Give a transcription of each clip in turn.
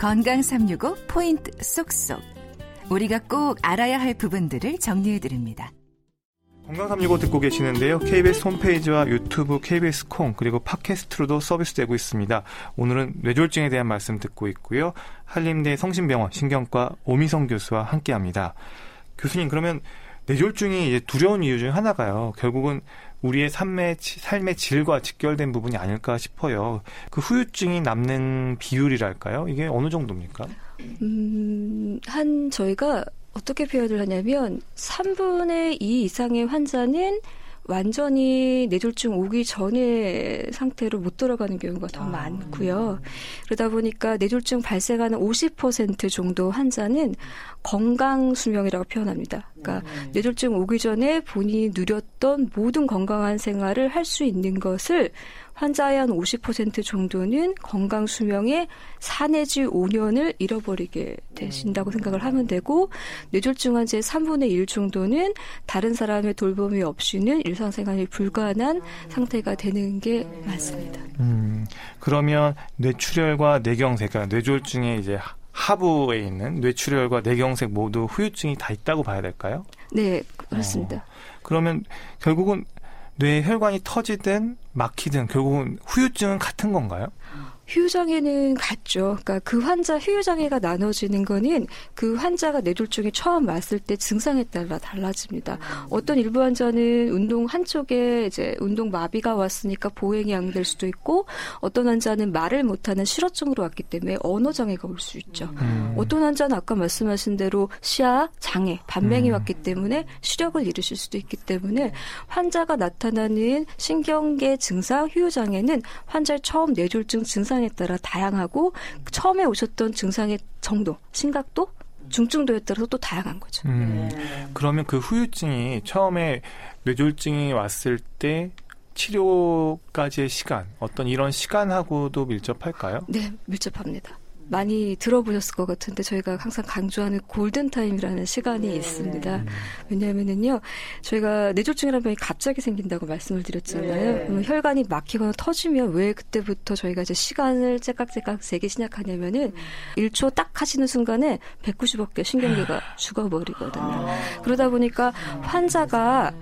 건강 365 포인트 쏙쏙. 우리가 꼭 알아야 할 부분들을 정리해 드립니다. 건강 365 듣고 계시는데요. KBS 홈페이지와 유튜브, KBS 콩, 그리고 팟캐스트로도 서비스되고 있습니다. 오늘은 뇌졸중에 대한 말씀 듣고 있고요. 한림대 성심병원 신경과 오미성 교수와 함께 합니다. 교수님, 그러면 뇌졸중이 이제 두려운 이유 중 하나가요. 결국은 우리의 삶의, 삶의 질과 직결된 부분이 아닐까 싶어요. 그 후유증이 남는 비율이랄까요? 이게 어느 정도입니까? 음, 한 저희가 어떻게 표현을 하냐면 3분의 2 이상의 환자는 완전히 뇌졸중 오기 전의 상태로 못 돌아가는 경우가 더 아, 많고요. 그러다 보니까 뇌졸중 발생하는 50% 정도 환자는 건강 수명이라고 표현합니다. 그러니까 음. 뇌졸중 오기 전에 본인이 누렸던 모든 건강한 생활을 할 수 있는 것을 환자의 한 50% 정도는 건강 수명의 4 내지 5년을 잃어버리게 되신다고 생각을 하면 되고 뇌졸중 환자의 3분의 1 정도는 다른 사람의 돌봄이 없이는 일상생활이 불가능한 상태가 되는 게 맞습니다. 음, 그러면 뇌출혈과 뇌경색, 그러니까 뇌졸중에 이제 하부에 있는 뇌출혈과 뇌경색 모두 후유증이 다 있다고 봐야 될까요? 네, 그렇습니다. 어, 그러면 결국은 뇌 혈관이 터지든 막히든 결국은 후유증은 같은 건가요? 휴유장애는 같죠. 그러니까 그 환자 휴유장애가 나눠지는 거는 그 환자가 뇌졸중에 처음 왔을 때 증상에 따라 달라집니다. 어떤 일부 환자는 운동 한쪽에 이제 운동 마비가 왔으니까 보행이 양될 수도 있고 어떤 환자는 말을 못하는 실어증으로 왔기 때문에 언어 장애가 올 수 있죠. 음. 어떤 환자는 아까 말씀하신 대로 시야 장애, 반맹이 음. 왔기 때문에 시력을 잃으실 수도 있기 때문에 환자가 나타나는 신경계 증상 휴유장애는 환자의 처음 뇌졸중 증상 증상에 따라 다양하고 처음에 오셨던 증상의 정도, 심각도, 중증도에 따라서 또 다양한 거죠. 음, 그러면 그 후유증이 처음에 뇌졸중이 왔을 때 치료까지의 시간, 어떤 이런 시간하고도 밀접할까요? 네, 밀접합니다. 많이 들어보셨을 것 같은데 저희가 항상 강조하는 골든타임이라는 시간이 네. 있습니다. 음. 왜냐하면은요, 저희가 뇌졸중이라는 병이 갑자기 생긴다고 말씀을 드렸잖아요. 네. 혈관이 막히거나 터지면 왜 그때부터 저희가 이제 시간을 째깍째깍 세기 시작하냐면은 음. 1초 딱 하시는 순간에 190억 개 신경계가 아. 죽어버리거든요. 아. 그러다 보니까 환자가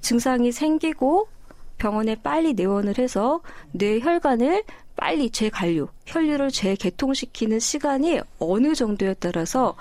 증상이 생기고 병원에 빨리 내원을 해서 뇌 혈관을 빨리 재관류, 혈류를 재개통시키는 시간이 어느 정도에 따라서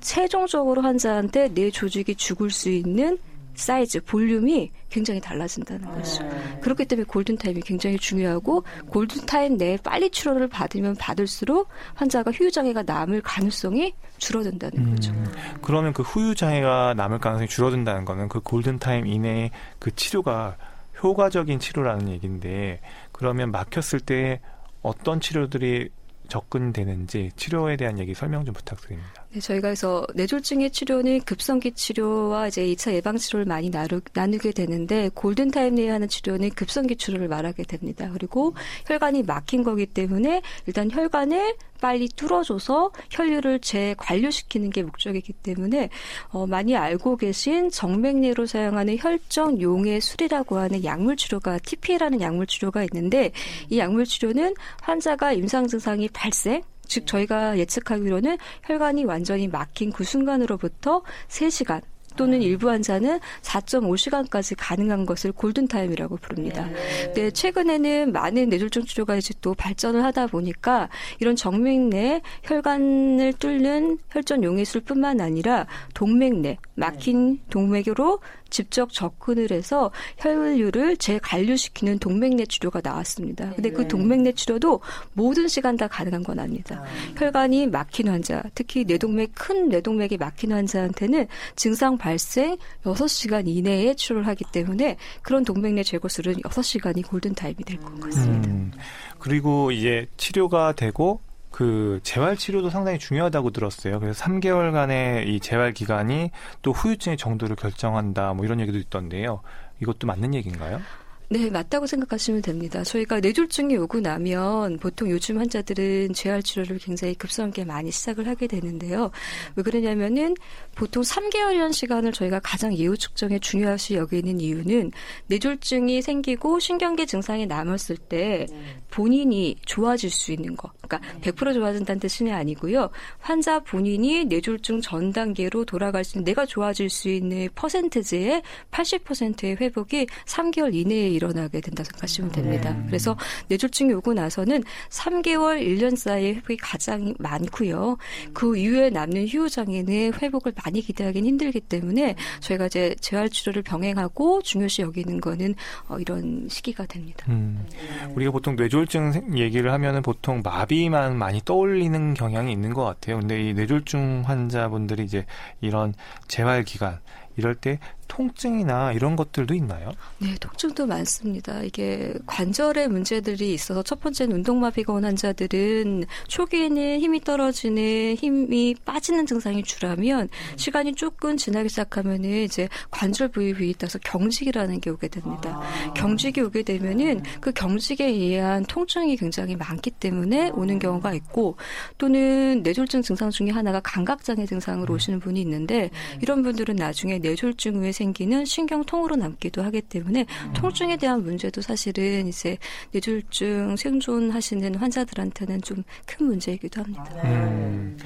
최종적으로 환자한테 뇌 조직이 죽을 수 있는 사이즈, 볼륨이 굉장히 달라진다는 거죠. 그렇기 때문에 골든타임이 굉장히 중요하고 골든타임 내에 빨리 치료를 받으면 받을수록 환자가 후유장애가 남을 가능성이 줄어든다는 음, 거죠. 그러면 그 후유장애가 남을 가능성이 줄어든다는 거는 그 골든타임 이내에 그 치료가 효과적인 치료라는 얘기인데 그러면 막혔을 때 어떤 치료들이 접근되는지 치료에 대한 얘기 설명 좀 부탁드립니다. 네, 저희가 그래서 뇌졸중의 치료는 급성기 치료와 이제 2차 예방 치료를 많이 나누, 나누 게 되는데 골든 타임 내에 하는 치료는 급성기 치료를 말하게 됩니다. 그리고 혈관이 막힌 거기 때문에 일단 혈관을 빨리 뚫어줘서 혈류를 재관류시키는 게 목적이기 때문에 어, 많이 알고 계신 정맥내로 사용하는 혈정 용해 술이라고 하는 약물 치료가 TP라는 약물 치료가 있는데 이 약물 치료는 환자가 임상 증상이 발생? 즉 저희가 예측하기로는 혈관이 완전히 막힌 그 순간으로부터 3시간 또는 일부 환자는 4.5시간까지 가능한 것을 골든타임이라고 부릅니다. 네. 네, 최근에는 많은 뇌졸중 치료가 이제 또 발전을 하다 보니까 이런 정맥내 혈관을 뚫는 혈전 용해술뿐만 아니라 동맥내 막힌 동맥으로 직접 접근을 해서 혈류를 재관류시키는 동맥내 치료가 나왔습니다. 근데 그 네. 동맥내 치료도 모든 시간 다 가능한 건 아닙니다. 아. 혈관이 막힌 환자, 특히 뇌동맥 큰 뇌동맥이 막힌 환자한테는 증상 발생 6시간 이내에 치료를 하기 때문에 그런 동맥 내 제거술은 6시간이 골든타임이 될 것 같습니다. 음, 그리고 이제 치료가 되고 그 재활 치료도 상당히 중요하다고 들었어요. 그래서 3개월간의 이 재활 기간이 또 후유증의 정도를 결정한다. 뭐 이런 얘기도 있던데요. 이것도 맞는 얘기인가요? 네, 맞다고 생각하시면 됩니다. 저희가 뇌졸중이 오고 나면 보통 요즘 환자들은 재활 치료를 굉장히 급성하게 많이 시작을 하게 되는데요. 왜 그러냐면은 보통 3개월이라는 시간을 저희가 가장 예후 측정에 중요하시 여기는 이유는 뇌졸중이 생기고 신경계 증상이 남았을 때 본인이 좋아질 수 있는 거. 그러니까 100% 좋아진다는 뜻이 아니고요. 환자 본인이 뇌졸중 전 단계로 돌아갈 수 있는 내가 좋아질 수 있는 퍼센트지의 80%의 회복이 3개월 이내에 일어나게 된다 생각하시면 됩니다. 네. 그래서 뇌졸중이 오고 나서는 3개월, 1년 사이에 회복이 가장 많고요. 그 이후에 남는 휴후 장애는 회복을 많이 기대하기는 힘들기 때문에 저희가 이제 재활 치료를 병행하고 중요시 여기는 거는 어, 이런 시기가 됩니다. 음. 우리가 보통 뇌졸중 얘기를 하면은 보통 마비만 많이 떠올리는 경향이 있는 것 같아요. 근데 이 뇌졸중 환자분들이 이제 이런 재활 기간 이럴 때 통증이나 이런 것들도 있나요? 네, 통증도 많습니다. 이게 관절의 문제들이 있어서 첫 번째는 운동마비가 온 환자들은 초기에는 힘이 떨어지는 힘이 빠지는 증상이 주라면 시간이 조금 지나기 시작하면은 이제 관절 부위 위에 따라서 경직이라는 게 오게 됩니다. 아. 경직이 오게 되면은 그 경직에 의한 통증이 굉장히 많기 때문에 오는 경우가 있고 또는 뇌졸중 증상 중에 하나가 감각장애 증상으로 오시는 분이 있는데 이런 분들은 나중에 뇌졸중 후에 생기는 신경통으로 남기도 하기 때문에 음. 통증에 대한 문제도 사실은 이제 뇌졸중 생존하시는 환자들한테는 좀 큰 문제이기도 합니다. 음.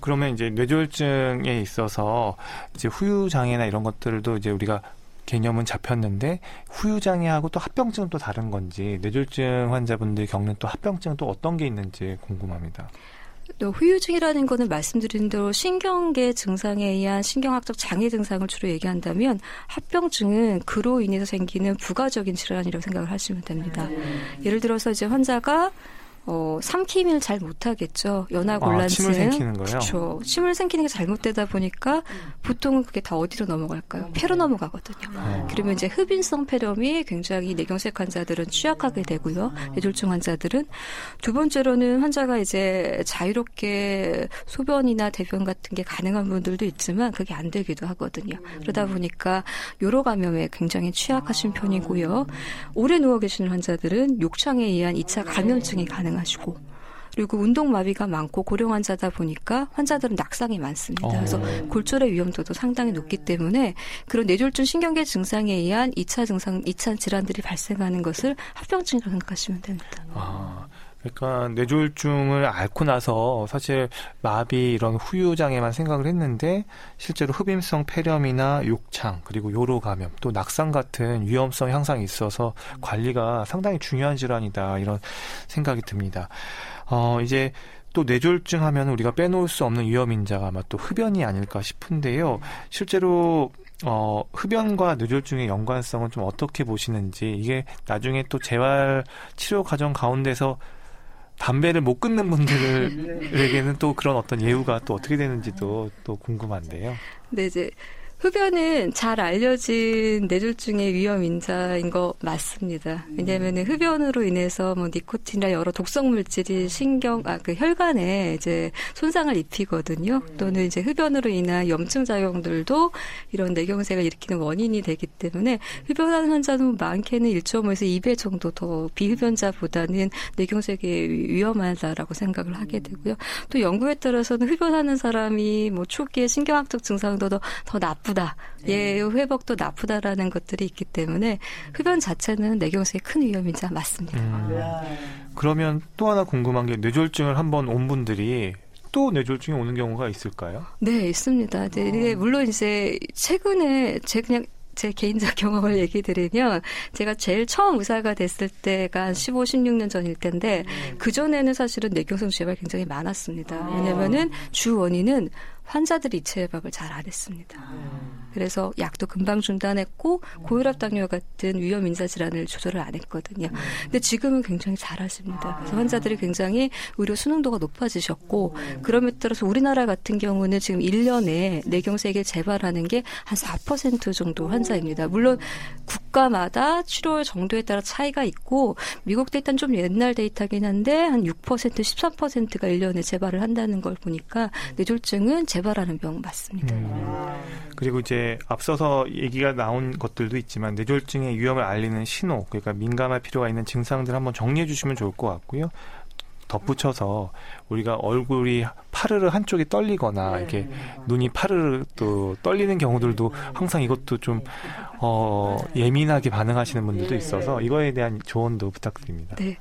그러면 이제 뇌졸중에 있어서 이제 후유 장애나 이런 것들도 이제 우리가 개념은 잡혔는데 후유 장애하고 또 합병증은 또 다른 건지 뇌졸중 환자분들이 겪는 또 합병증은 또 어떤 게 있는지 궁금합니다. 후유증이라는 거는 말씀드린 대로 신경계 증상에 의한 신경학적 장애 증상을 주로 얘기한다면 합병증은 그로 인해서 생기는 부가적인 질환이라고 생각을 하시면 됩니다. 예를 들어서 이제 환자가 어, 삼킴을 잘 못하겠죠. 연화곤란증. 아, 침을 생기는 거예요? 그렇죠. 침을 생기는 게 잘못되다 보니까 보통은 그게 다 어디로 넘어갈까요? 폐로 넘어가거든요. 어. 그러면 이제 흡인성 폐렴이 굉장히 뇌경색 환자들은 취약하게 되고요. 뇌졸중 환자들은 두 번째로는 환자가 이제 자유롭게 소변이나 대변 같은 게 가능한 분들도 있지만 그게 안 되기도 하거든요. 그러다 보니까 요로 감염에 굉장히 취약하신 편이고요. 오래 누워 계시는 환자들은 욕창에 의한 2차 감염증이 가능합 가능하시고 그리고 운동 마비가 많고 고령 환자다 보니까 환자들은 낙상이 많습니다. 어. 그래서 골절의 위험도도 상당히 높기 때문에 그런 뇌졸중 신경계 증상에 의한 2차 증상, 2차 질환들이 발생하는 것을 합병증이라고 생각하시면 됩니다. 아. 그러니까 뇌졸중을 앓고 나서 사실 마비 이런 후유 장애만 생각을 했는데 실제로 흡임성 폐렴이나 욕창 그리고 요로 감염 또 낙상 같은 위험성 향상이 있어서 관리가 상당히 중요한 질환이다 이런 생각이 듭니다. 어 이제 또 뇌졸중 하면 우리가 빼놓을 수 없는 위험 인자가 아마 또 흡연이 아닐까 싶은데요. 실제로 어, 흡연과 뇌졸중의 연관성은 좀 어떻게 보시는지, 이게 나중에 또 재활 치료 과정 가운데서 담배를 못 끊는 분들에게는 또 그런 어떤 예우가 또 어떻게 되는지도 또 궁금한데요. 네, 이제 흡연은 잘 알려진 뇌졸 중의 위험 인자인 거 맞습니다. 왜냐하면 흡연으로 인해서 뭐 니코틴이나 여러 독성 물질이 신경 아 그 혈관에 이제 손상을 입히거든요. 또는 이제 흡연으로 인한 염증 작용들도 이런 뇌경색을 일으키는 원인이 되기 때문에 흡연하는 환자는 많게는 1.5에서 2배 정도 더 비흡연자보다는 뇌경색이 위험하다라고 생각을 하게 되고요. 또 연구에 따라서는 흡연하는 사람이 뭐 초기에 신경학적 증상도 더, 더 나쁘 나쁘다. 예, 네. 회복도 나쁘다라는 것들이 있기 때문에 흡연 자체는 뇌경색의 큰 위험이자 맞습니다. 음. 그러면 또 하나 궁금한 게 뇌졸중을 한번 온 분들이 또 뇌졸중이 오는 경우가 있을까요? 네, 있습니다. 네, 어. 물론 이제 최근에 제 그냥 제 개인적 경험을 얘기 드리면 제가 제일 처음 의사가 됐을 때가 한 15, 16년 전일 텐데 음. 그 전에는 사실은 뇌경색 재발 굉장히 많았습니다. 아. 왜냐면은 주 원인은 환자들이 이체 예방을 잘 안 했습니다. 그래서 약도 금방 중단했고 고혈압 당뇨 같은 위험 인사 질환을 조절을 안 했거든요. 근데 지금은 굉장히 잘하십니다. 그래서 환자들이 굉장히 의료 수능도가 높아지셨고 그럼에 따라서 우리나라 같은 경우는 지금 1년에 뇌경색을 재발하는 게 한 4% 정도 환자입니다. 물론 국가마다 치료 정도에 따라 차이가 있고 미국 데이터는 좀 옛날 데이터긴 한데 한 6% 13%가 1년에 재발을 한다는 걸 보니까 뇌졸중은 재발하는 병 맞습니다. 음. 그리고 이제 앞서서 얘기가 나온 것들도 있지만 뇌졸중의 위험을 알리는 신호, 그러니까 민감할 필요가 있는 증상들 한번 정리해 주시면 좋을 것 같고요. 덧붙여서 우리가 얼굴이 파르르 한쪽이 떨리거나 네. 이렇게 눈이 파르르 또 떨리는 경우들도 항상 이것도 좀 어, 예민하게 반응하시는 분들도 있어서 이거에 대한 조언도 부탁드립니다. 네.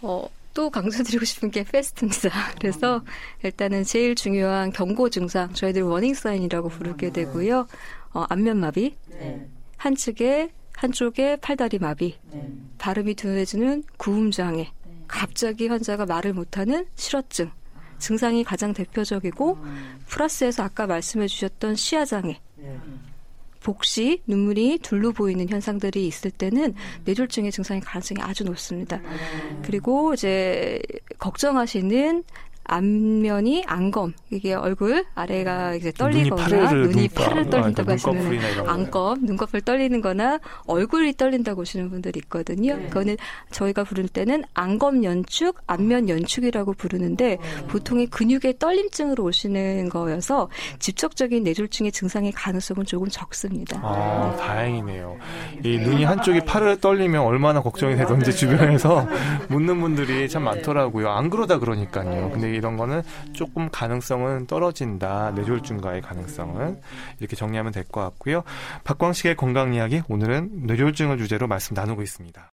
어, 또 강조드리고 싶은 게 패스트입니다. 그래서 일단은 제일 중요한 경고 증상, 저희들 워닝 사인이라고 부르게 되고요. 어, 안면 마비, 한측에 한쪽에 팔다리 마비, 발음이 둔해지는 구음 장애, 갑자기 환자가 말을 못하는 실어증, 증상이 가장 대표적이고 플러스해서 아까 말씀해 주셨던 시야 장애, 복시, 눈물이 둘로 보이는 현상들이 있을 때는 뇌졸중의 증상의 가능성이 아주 높습니다. 그리고 이제 걱정하시는 안면이 안검 이게 얼굴 아래가 이제 떨리거나 눈이 떨린다고 아, 이런 거요. 안검 눈꺼풀 떨리는거나 얼굴이 떨린다고 하시는 분들이 있거든요. 네. 그거는 저희가 부를 때는 안검 연축, 안면 연축이라고 부르는데 어. 보통의 근육의 떨림증으로 오시는 거여서 직접적인 뇌졸중의 증상의 가능성은 조금 적습니다. 아, 다행이네요. 이 눈이 한쪽이 파르르 떨리면 얼마나 걱정이 되던지 주변에서 묻는 분들이 참 많더라고요. 안 그러다 그러니까요. 근데 이런 거는 조금 가능성은 떨어진다. 뇌졸중과의 가능성은 이렇게 정리하면 될 것 같고요. 박광식의 건강 이야기 오늘은 뇌졸중을 주제로 말씀 나누고 있습니다.